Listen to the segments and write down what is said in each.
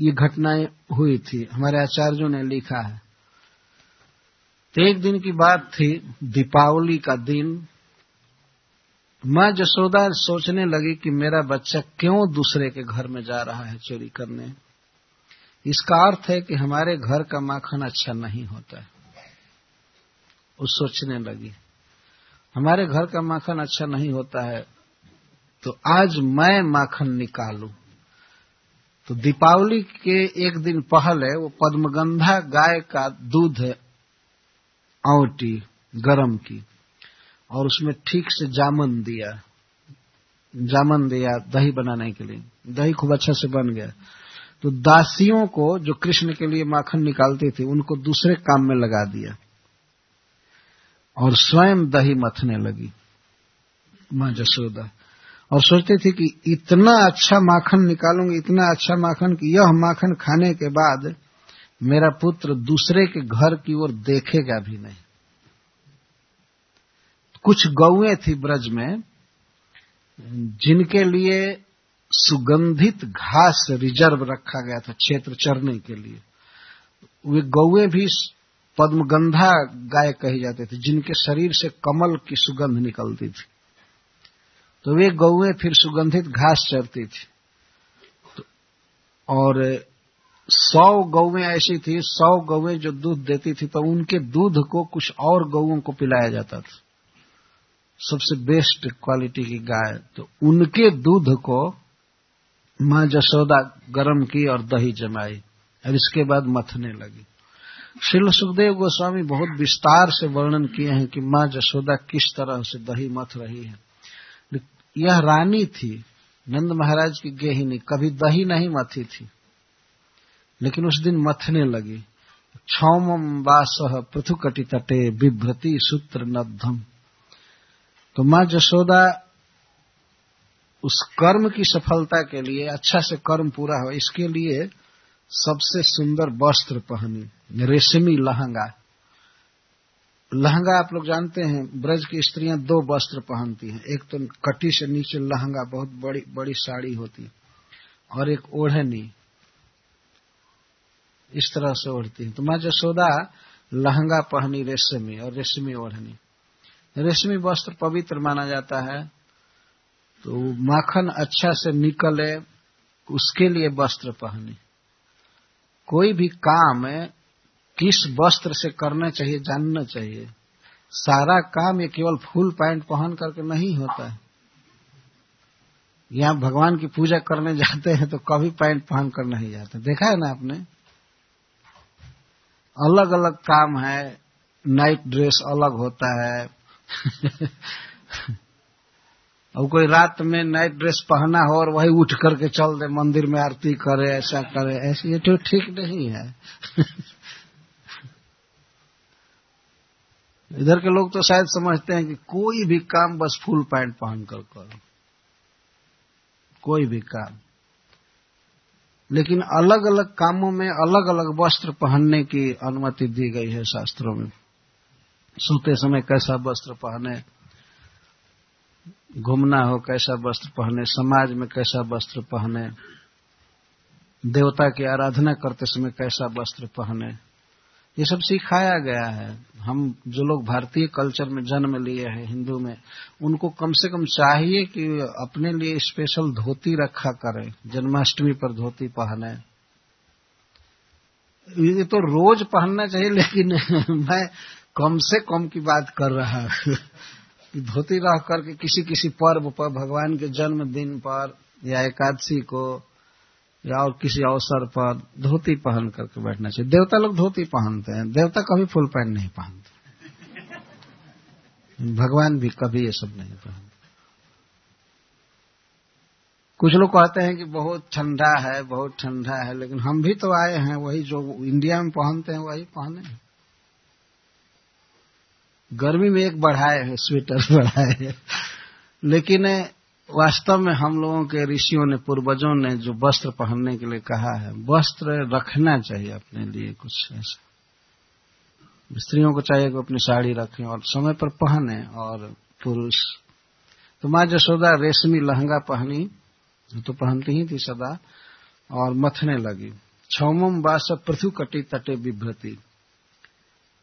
ये घटनाएँ हुई थी। हमारे आचार्यों ने लिखा है। तो एक दिन की बात थी, दीपावली का दिन। माँ जसोदा सोचने लगी कि मेरा बच्चा क्यों दूसरे के घर में जा रहा है चोरी करने। इसका अर्थ है कि हमारे घर का माखन अच्छा नहीं होता है। वो सोचने लगी, हमारे घर का माखन अच्छा नहीं होता है तो आज मैं माखन निकालू। तो दीपावली के एक दिन पहले वो पद्मगंधा गाय का दूध औटी गरम की और उसमें ठीक से जामन दिया। जामन दिया, दही बनाने के लिए। दही खूब अच्छा से बन गया। तो दासियों को जो कृष्ण के लिए माखन निकालती थी, उनको दूसरे काम में लगा दिया। और स्वयं दही मथने लगी। माँ जसोदा। और सोचते थे कि इतना अच्छा माखन निकालूँगी, इतना अच्छा माखन कि यह माखन खाने के बाद मेरा पुत्र दूसरे के घर की ओर देखेगा भी नहीं। कुछ गौएँ थी ब्रज में, जिनके लिए सुगंधित घास रिज़र्व रखा गया था क्षेत्र चरने के लिए। वे गौएँ भी पद्मगंधा गाय कही जाते थे, जिनके शरीर से कमल की सुगंध निकलती थी। तो वे गौएँ फिर सुगंधित घास चरती थी। तो और सौ गौएँ ऐसी थी, सौ गौएँ जो दूध देती थी तो उनके दूध को कुछ और गौओं को पिलाया जाता था। सबसे बेस्ट क्वालिटी की गाय। तो उनके दूध को माँ जसोदा गर्म की और दही जमाई, और इसके बाद मथने लगी। श्रील सुखदेव गोस्वामी बहुत विस्तार से वर्णन किए हैं कि माँ जसोदा किस तरह से दही मथ रही है। यह रानी थी, नंद महाराज की गेहिनी कभी दही नहीं मथी थी। लेकिन उस दिन मथने लगी। क्षौम वास पृथुकटि तटे बिभ्रति सूत्र नद्धम तो माँ जसोदा, उस कर्म की सफलता के लिए अच्छा से कर्म पूरा हो, इसके लिए सबसे सुंदर वस्त्र पहनी, रेशमी लहंगा। लहंगा आप लोग जानते हैं, ब्रज की स्त्रियाँ दो वस्त्र पहनती हैं। एक तो कटी से नीचे लहंगा, बहुत बड़ी बड़ी साड़ी होती है, और एक ओढ़नी इस तरह से ओढ़ती है। तो माँ जसोदा लहंगा पहनी रेशमी, और रेशमी ओढ़नी। रेशमी वस्त्र पवित्र माना जाता है तो माखन अच्छा से निकले, उसके लिए वस्त्र पहने। कोई भी काम किस वस्त्र से करना चाहिए, जानना चाहिए। सारा काम ये केवल फुल पैंट पहन करके नहीं होता है। यहाँ भगवान की पूजा करने जाते हैं तो कभी पैंट पहन कर नहीं जाते। देखा है ना आपने? अलग अलग काम है नाइट ड्रेस अलग होता है। और कोई रात में नाइट ड्रेस पहना हो और वही उठ करके चल दे, मंदिर में आरती करे, ऐसा करे, ऐसे ये तो ठीक नहीं है। इधर के लोग तो शायद समझते हैं कि कोई भी काम बस फुल पैंट पहन कर करो। कोई भी काम। लेकिन अलग अलग कामों में अलग अलग वस्त्र पहनने की अनुमति दी गई है शास्त्रों में। सोते समय कैसा वस्त्र पहने, घूमना हो कैसा वस्त्र पहने, समाज में कैसा वस्त्र पहने, देवता की आराधना करते समय कैसा वस्त्र पहने। ये सब सिखाया गया है। हम जो लोग भारतीय कल्चर में जन्म लिए हैं, हिंदू में, उनको कम से कम चाहिए कि अपने लिए स्पेशल धोती रखा करें, जन्माष्टमी पर धोती पहने। ये तो रोज पहनना चाहिए, लेकिन मैं कम से कम की बात कर रहा हूँ धोती रह करके किसी किसी पर्व पर, भगवान के जन्मदिन पर या एकादशी को या और किसी अवसर पर धोती पहन करके बैठना चाहिए। देवता लोग धोती पहनते हैं। देवता कभी फुल पैंट नहीं पहनते। भगवान भी कभी ये सब नहीं पहनते। कुछ लोग कहते हैं कि बहुत ठंडा है, बहुत ठंडा है, लेकिन हम भी तो आए हैं, वही जो इंडिया में पहनते हैं, वही पहने गर्मी में एक बढ़ाए है, स्वेटर बढ़ाए है। लेकिन वास्तव में हम लोगों के ऋषियों ने, पूर्वजों ने जो वस्त्र पहनने के लिए कहा है, वस्त्र रखना चाहिए अपने लिए कुछ ऐसा। स्त्रियों को चाहिए कि अपनी साड़ी रखें और समय पर पहने और पुरुष। तो माँ जसोदा रेशमी लहंगा पहनी तो पहनती ही थी सदा, और मथने लगी। छौमम वास पृथु कटी तटे विभ्रति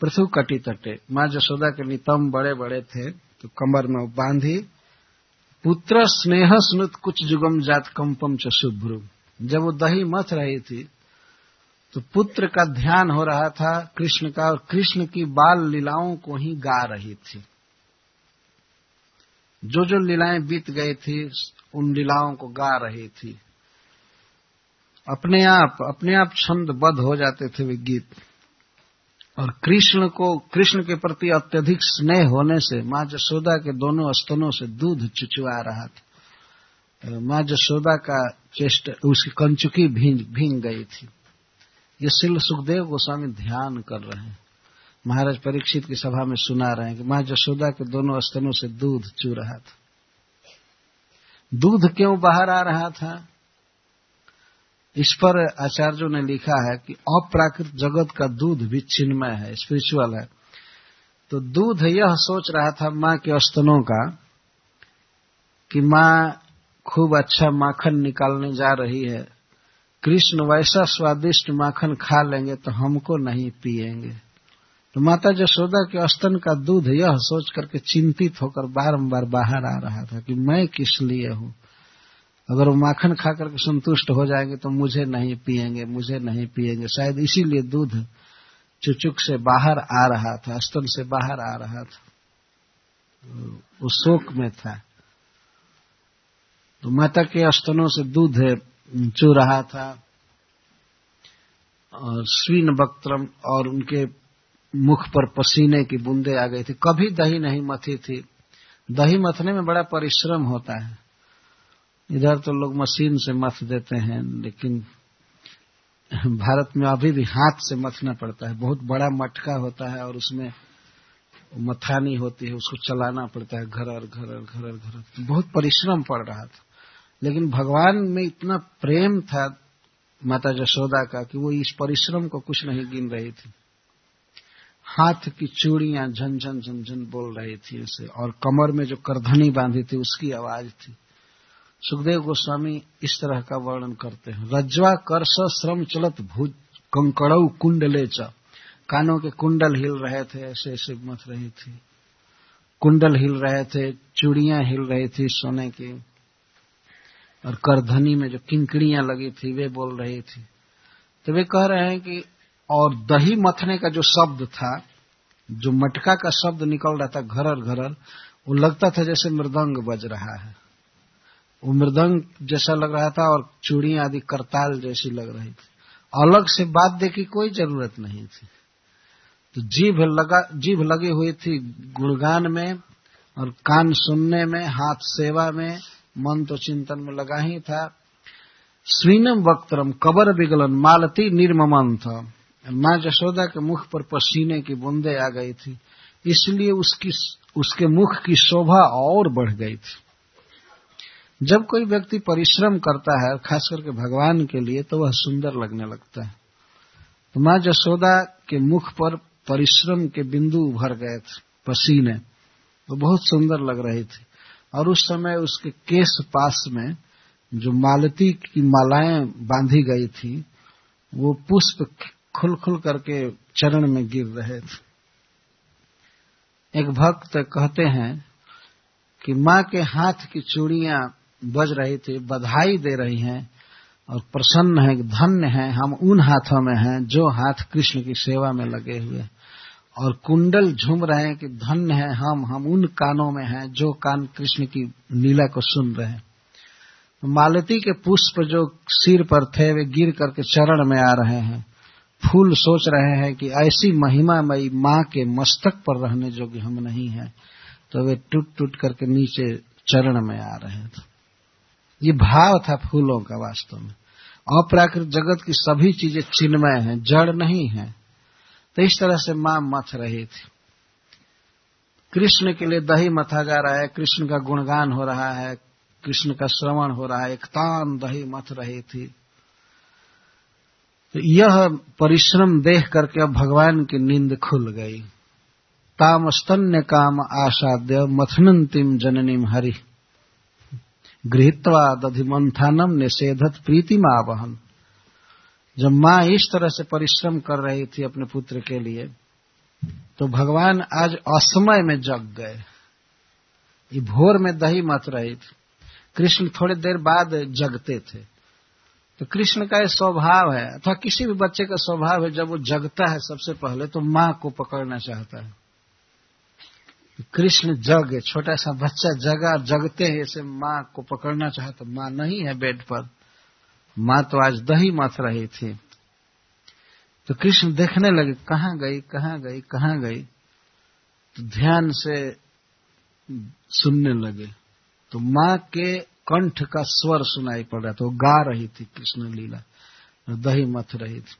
पृथु कटी तटे। माँ जसोदा के नितम बड़े बड़े थे तो कमर में बांधी पुत्र स्नेह स्मृत कुछ जुगम जात कंपम च शुभ्रु जब वो दही मथ रही थी तो पुत्र का ध्यान हो रहा था कृष्ण का और कृष्ण की बाल लीलाओं को ही गा रही थी। जो जो लीलाएँ बीत गई थी, उन लीलाओं को गा रही थी। अपने आप अपने आप छंद बद्ध हो जाते थे वे गीत। और कृष्ण को, कृष्ण के प्रति अत्यधिक स्नेह होने से माँ जसोदा के दोनों स्तनों से दूध चुचुआ रहा था। माँ जसोदा का चेष्ट, उसकी कंचुकी भींग भींग गई थी। ये शिल सुखदेव गोस्वामी ध्यान कर रहे हैं। महाराज परीक्षित की सभा में सुना रहे हैं कि माँ जसोदा के दोनों स्तनों से दूध चू रहा था। दूध क्यों बाहर आ रहा था? इस पर आचार्यों ने लिखा है कि अप्राकृत जगत का दूध भी चिन्मय है स्पिरिचुअल है। तो दूध यह सोच रहा था माँ के स्तनों का कि माँ खूब अच्छा माखन निकालने जा रही है। कृष्ण वैसा स्वादिष्ट माखन खा लेंगे तो हमको नहीं पिएँगे। तो माता जसोदा के स्तन का दूध यह सोच करके चिंतित होकर बारंबार बाहर आ रहा था कि मैं किस लिए हूँ? अगर वो माखन खा करके संतुष्ट हो जाएँगे तो मुझे नहीं पिएँगे मुझे नहीं पिएँगे शायद इसीलिए दूध चुचुक से बाहर आ रहा था, स्तन से बाहर आ रहा था। वो शोक में था। तो माता के स्तनों से दूध चू रहा था और स्वीन वक्त्रम और उनके मुख पर पसीने की बूंदे आ गई थी। कभी दही नहीं मथी थी। दही मथने में बड़ा परिश्रम होता है। इधर तो लोग मशीन से मथ देते हैं, लेकिन भारत में अभी भी हाथ से मथना पड़ता है। बहुत बड़ा मटका होता है और उसमें मथानी होती है, उसको चलाना पड़ता है घर घर घर घर बहुत परिश्रम पड़ रहा था। लेकिन भगवान में इतना प्रेम था माता जशोदा का कि वो इस परिश्रम को कुछ नहीं गिन रही थी। हाथ की चूड़ियाँ झनझन झनझन बोल रही थी उसे। और कमर में जो करधनी बांधी थी, उसकी आवाज़ थी। सुखदेव गोस्वामी इस तरह का वर्णन करते हैं। रज्वा कर्ष श्रम चलत भूज कंकड़ऊ कुंडले च कानों के कुंडल हिल रहे थे, ऐसे ऐसे मथ रही थी। कुंडल हिल रहे थे, चूड़ियाँ हिल रही थी सोने की। और करधनी में जो किंकड़ियाँ लगी थी, वे बोल रही थी। तो वे कह रहे हैं कि, और दही मथने का जो शब्द था, जो मटका का शब्द निकल रहा था घरर घरर, वो लगता था जैसे मृदंग बज रहा है। वो मृदंग जैसा लग रहा था और चूड़ियाँ आदि करताल जैसी लग रही थी। अलग से बात की कोई ज़रूरत नहीं थी। तो जीभ लगा, जीभ लगी हुई थी गुणगान में और कान सुनने में, हाथ सेवा में, मन तो चिंतन में लगा ही था। स्वीनम वक्तरम कबर बिगलन मालती निर्ममन था माँ जशोदा के मुख पर पसीने की बूंदे आ गई थी, इसलिए उसकी, उसके मुख की शोभा और बढ़ गई थी। जब कोई व्यक्ति परिश्रम करता है, खास करके भगवान के लिए तो वह सुंदर लगने लगता है। तो माँ जसोदा के मुख पर परिश्रम के बिंदु उभर गए थे, पसीने। वो तो बहुत सुंदर लग रही थी। और उस समय उसके केस पास में जो मालती की मालाएँ बांधी गई थी, वो पुष्प खुल खुल करके चरण में गिर रहे थे। एक भक्त कहते हैं कि माँ के हाथ की चूड़ियाँ बज रही थी, बधाई दे रही हैं और प्रसन्न है, धन्य है, हम उन हाथों में हैं जो हाथ कृष्ण की सेवा में लगे हुए और कुंडल झूम रहे हैं कि धन्य है हम हम उन कानों में हैं जो कान कृष्ण की लीला को सुन रहे हैं। मालती के पुष्प जो सिर पर थे, वे गिर करके चरण में आ रहे हैं। फूल सोच रहे हैं कि ऐसी महिमामयी माँ के मस्तक पर रहने जोगे हम नहीं हैं। तो वे टूट टूट करके नीचे चरण में आ रहे थे ये भाव था फूलों का वास्तव में। अप्राकृत जगत की सभी चीज़ें चिन्मय हैं, जड़ नहीं है। तो इस तरह से माँ मथ रही थी। कृष्ण के लिए दही मथा जा रहा है, कृष्ण का गुणगान हो रहा है, कृष्ण का श्रवण हो रहा है, एक तान दही मथ रही थी। तो यह परिश्रम देख करके अब भगवान की नींद खुल गई। ताम स्तन्य काम आसाद्य मथनंतिम जननीम हरि। गृहित्वा दधिमंथानम निषेधत प्रीतिमा वहन जब माँ इस तरह से परिश्रम कर रही थी अपने पुत्र के लिए तो भगवान आज असमय में जग गए। ये भोर में दही मत रही थी। कृष्ण थोड़ी देर बाद जगते थे। तो कृष्ण का ये स्वभाव है, अथवा किसी भी बच्चे का स्वभाव है, जब वो जगता है सबसे पहले तो माँ को पकड़ना चाहता है। कृष्ण जग छोटा सा बच्चा जगा, जगते हैं ऐसे माँ को पकड़ना चाहता माँ नहीं है बेड पर। माँ तो आज दही मथ रही थी। तो कृष्ण देखने लगे, कहाँ गई कहाँ गई कहाँ गई? तो ध्यान से सुनने लगे। तो माँ के कंठ का स्वर सुनाई पड़ रहा था, वो गा रही थी कृष्ण लीला। दही मथ रही थी।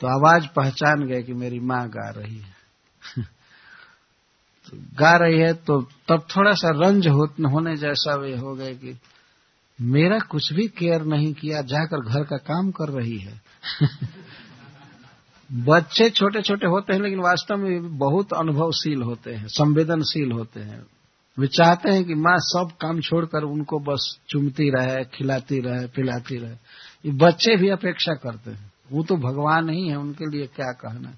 तो आवाज़ पहचान गए कि मेरी माँ गा रही है। तो गा रही है तो तब थोड़ा सा रंज हो, होने जैसा वे हो गए कि मेरा कुछ भी केयर नहीं किया जाकर घर का काम कर रही है। बच्चे छोटे छोटे होते हैं लेकिन वास्तव में बहुत अनुभवशील होते हैं संवेदनशील होते हैं। वे चाहते हैं कि माँ सब काम छोड़कर उनको बस चुमती रहे खिलाती रहे पिलाती रहे। ये बच्चे भी अपेक्षा करते हैं। वो तो भगवान ही है उनके लिए क्या कहना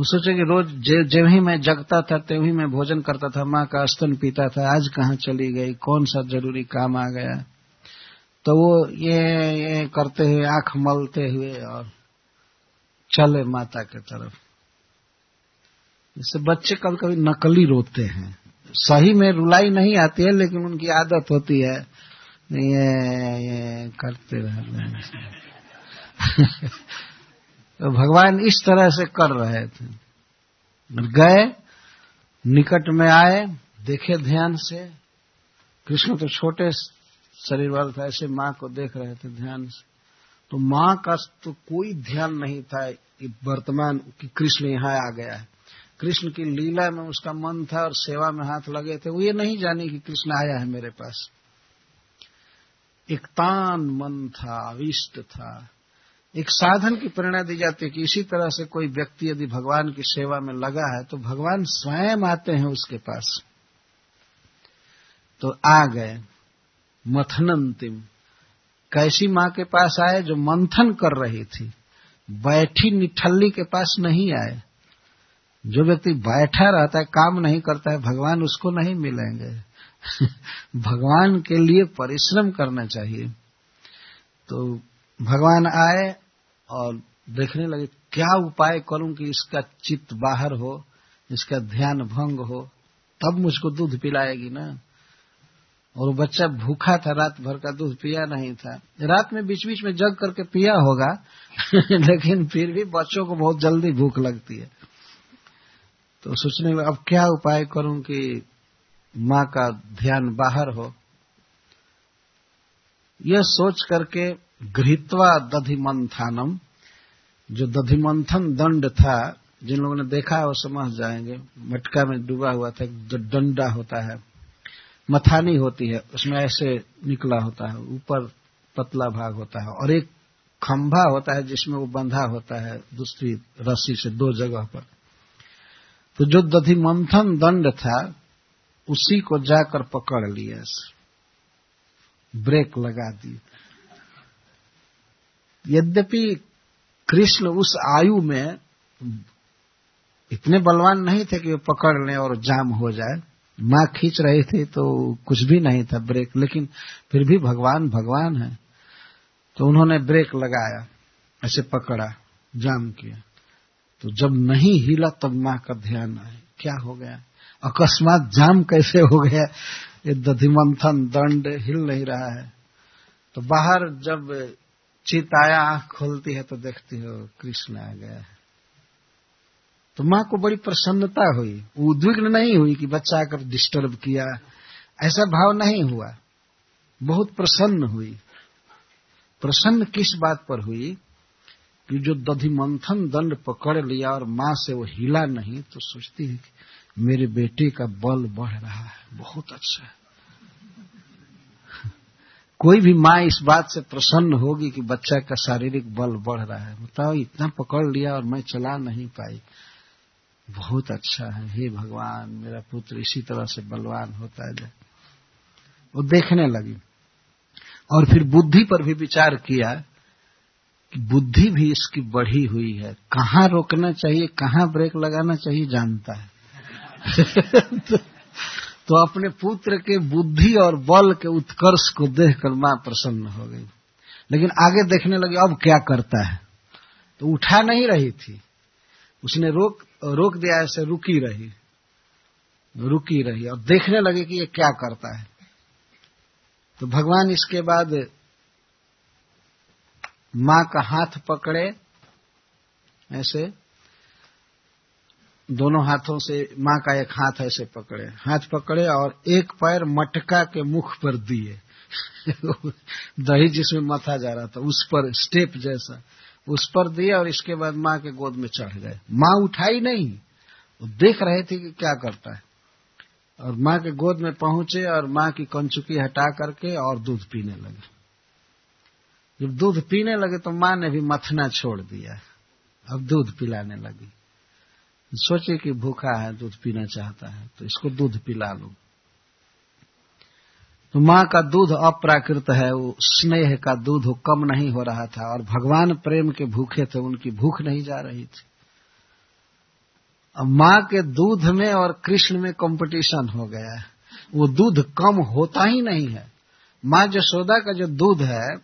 वो सोचे कि रोज जब ही मैं जगता था त्यों ही मैं भोजन करता था माँ का स्तन पीता था आज कहाँ चली गई कौन सा ज़रूरी काम आ गया? तो वो ये, ये करते हुए आँख मलते हुए और चले माता के तरफ़। जैसे बच्चे कभी कभी नकली रोते हैं। सही में रुलाई नहीं आती है लेकिन उनकी आदत होती है। ये ये करते रहते हैं। तो भगवान इस तरह से कर रहे थे। गए, निकट में आए, देखे ध्यान से। कृष्ण तो छोटे शरीर वाले था, ऐसे माँ को देख रहे थे ध्यान से। तो माँ का तो कोई ध्यान नहीं था कि वर्तमान कि कृष्ण यहाँ आ गया है। कृष्ण की लीला में उसका मन था और सेवा में हाथ लगे थे। वो ये नहीं जाने कि कृष्ण आया है मेरे पास। एक तान मन था, अविष्ट था। एक साधन की प्रेरणा दी जाती है कि इसी तरह से कोई व्यक्ति यदि भगवान की सेवा में लगा है तो भगवान स्वयं आते हैं उसके पास। तो आ गए, मथनंतिम। कैसी माँ के पास आए जो मंथन कर रही थी? बैठी निठल्ली के पास नहीं आए। जो व्यक्ति बैठा रहता है, काम नहीं करता है, भगवान उसको नहीं मिलेंगे। भगवान के लिए परिश्रम करना चाहिए। तो भगवान आए और देखने लगे, क्या उपाय करूँ कि इसका चित्त बाहर हो, इसका ध्यान भंग हो? तब मुझको दूध पिलाएगी ना? और वो बच्चा भूखा था, रात भर का दूध पिया नहीं था। रात में बीच बीच में जग करके पिया होगा, लेकिन फिर भी बच्चों को बहुत जल्दी भूख लगती है। तो सोचने लगा, अब क्या उपाय करूँ कि माँ का ध्यान बाहर हो? यह सोच करके घृत्वा दधिमंथानम जो दधिमंथन दंड था, जिन लोगों ने देखा है, वो समझ जाएँगे। मटका में डूबा हुआ था, जो डंडा होता है, मथानी होती है, उसमें ऐसे निकला होता है, ऊपर पतला भाग होता है, और एक खंभा होता है, जिसमें वो बंधा होता है, दूसरी रस्सी से दो जगह पर। तो जो दधिमंथन दंड था, उसी को जाकर पकड़ लिया, ब्रेक लगा दी। यद्यपि कृष्ण उस आयु में इतने बलवान नहीं थे कि वो पकड़ लें और जाम हो जाए। माँ खींच रही थी तो कुछ भी नहीं था ब्रेक, लेकिन फिर भी भगवान भगवान है। तो उन्होंने ब्रेक लगाया, ऐसे पकड़ा, जाम किया। तो जब नहीं हिला तब माँ का ध्यान आया। क्या हो गया? अकस्मात जाम कैसे हो गया? ये दधिमंथन दंड हिल नहीं रहा है। तो बाहर जब चित आया आँख खोलती है तो देखती हो कृष्ण आ गया है। तो माँ को बड़ी प्रसन्नता हुई। उद्विग्न नहीं हुई कि बच्चा आकर डिस्टर्ब किया। ऐसा भाव नहीं हुआ। बहुत प्रसन्न हुई। प्रसन्न किस बात पर हुई? कि जो दधि मंथन दंड पकड़ लिया और माँ से वो हिला नहीं तो सोचती है कि मेरे बेटे का बल बढ़ रहा है। बहुत अच्छा है। कोई भी माँ इस बात से प्रसन्न होगी कि बच्चा का शारीरिक बल बढ़ रहा है। बताओ इतना पकड़ लिया और मैं चला नहीं पाई। बहुत अच्छा है। हे भगवान मेरा पुत्र इसी तरह से बलवान होता है। वो देखने लगी। और फिर बुद्धि पर भी विचार किया कि बुद्धि भी इसकी बढ़ी हुई है। कहाँ रोकना चाहिए कहाँ ब्रेक लगाना चाहिए जानता है। तो, तो अपने पुत्र के बुद्धि और बल के उत्कर्ष को देखकर माँ प्रसन्न हो गई। लेकिन आगे देखने लगी, अब क्या करता है? तो उठा नहीं रही थी। उसने रोक रोक दिया, ऐसे रुकी रही। रुकी रही और देखने लगे कि ये क्या करता है। तो भगवान इसके बाद माँ का हाथ पकड़े, ऐसे दोनों हाथों से, माँ का एक हाथ ऐसे पकड़े। हाथ पकड़े और एक पैर मटका के मुख पर दिए। दही जिसमें मथा जा रहा था, उस पर, स्टेप जैसा, उस पर दिए और इसके बाद माँ के गोद में चढ़ गए। माँ उठाई नहीं, वो देख रहे थे कि क्या करता है। और माँ के गोद में पहुँचे और माँ की कंचुकी हटा करके और दूध पीने लगे। जब दूध पीने लगे तो माँ ने भी मथना छोड़ दिया। अब दूध पिलाने लगी। सोचे कि भूखा है, दूध पीना चाहता है तो इसको दूध पिला लो। तो माँ का दूध अप्राकृत है, वो स्नेह का दूध, वो कम नहीं हो रहा था, और भगवान प्रेम के भूखे थे, उनकी भूख नहीं जा रही थी। अब माँ के दूध में और कृष्ण में कंपटीशन हो गया है। वो दूध कम होता ही नहीं है। माँ जशोदा का जो दूध है,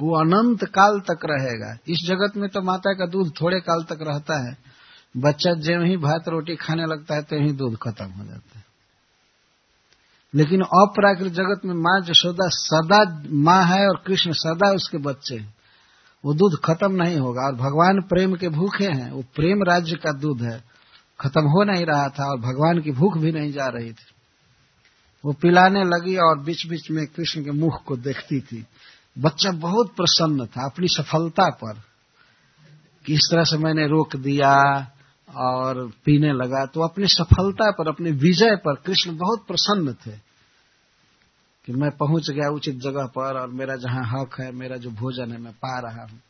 वो अनंत काल तक रहेगा। इस जगत में तो माता का दूध थोड़े काल तक रहता है। बच्चा जो ही भात रोटी खाने लगता है तो ही दूध खत्म हो जाता है। लेकिन अपराकृत जगत में माँ जशोदा सदा माँ है और कृष्ण सदा उसके बच्चे हैं। वो दूध खत्म नहीं होगा और भगवान प्रेम के भूखे हैं। वो प्रेम राज्य का दूध है। खत्म हो नहीं रहा था और भगवान की भूख भी नहीं जा रही थी। वो पिलाने लगी और बीच बीच में कृष्ण के मुख को देखती थी। बच्चा बहुत प्रसन्न था, अपनी सफलता पर। कि इस तरह से मैंने रोक दिया और पीने लगा तो अपनी सफलता पर, अपनी विजय पर कृष्ण बहुत प्रसन्न थे कि मैं पहुँच गया उचित जगह पर और मेरा जहाँ हक है, मेरा जो भोजन है, मैं पा रहा हूँ।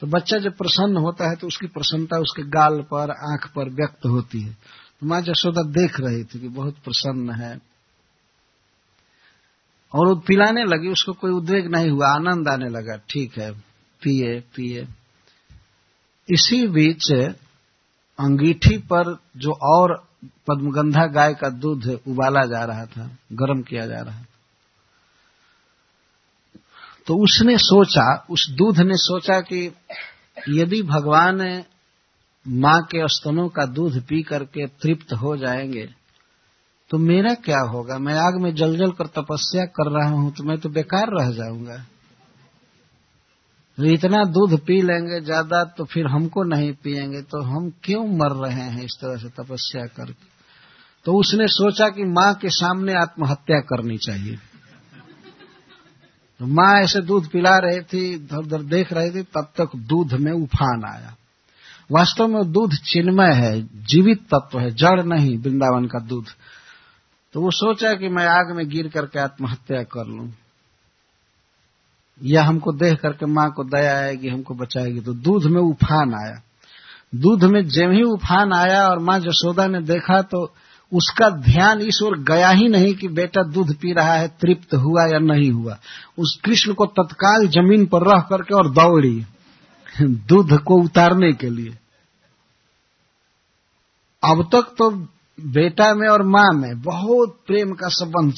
तो बच्चा जब प्रसन्न होता है तो उसकी प्रसन्नता उसके गाल पर, आँख पर व्यक्त होती है। तो माँ जशोदा देख रही थी कि बहुत प्रसन्न है। और वो पिलाने लगी, उसको कोई उद्वेग नहीं हुआ, आनंद आने लगा, ठीक है, पिए पिए। इसी बीच अंगीठी पर जो और पद्मगंधा गाय का दूध उबाला जा रहा था, गर्म किया जा रहा था। तो उसने सोचा, उस दूध ने सोचा कि यदि भगवान माँ के स्तनों का दूध पी करके तृप्त हो जाएँगे तो मेरा क्या होगा? मैं आग में जल जल कर तपस्या कर रहा हूँ तो मैं तो बेकार रह जाऊँगा। इतना दूध पी लेंगे ज़्यादा तो फिर हमको नहीं पिएँगे तो हम क्यों मर रहे हैं इस तरह से तपस्या करके? तो उसने सोचा कि माँ के सामने आत्महत्या करनी चाहिए। तो माँ ऐसे दूध पिला रही थी इधर उधर देख रही थी, तब तक दूध में उफान आया। वास्तव में दूध चिन्मय है, जीवित तत्व है, जड़ नहीं वृंदावन का दूध। तो वो सोचा कि मैं आग में गिर करके आत्महत्या कर लूँ। या हमको देख करके माँ को दया आएगी, हमको बचाएगी। तो दूध में उफान आया। दूध में जब ही उफान आया और माँ जसोदा ने देखा तो उसका ध्यान इस ओर गया ही नहीं कि बेटा दूध पी रहा है, तृप्त हुआ या नहीं हुआ। उस कृष्ण को तत्काल ज़मीन पर रह करके और दौड़ी दूध को उतारने के लिए। अब तक तो बेटा में और माँ में बहुत प्रेम का संबंध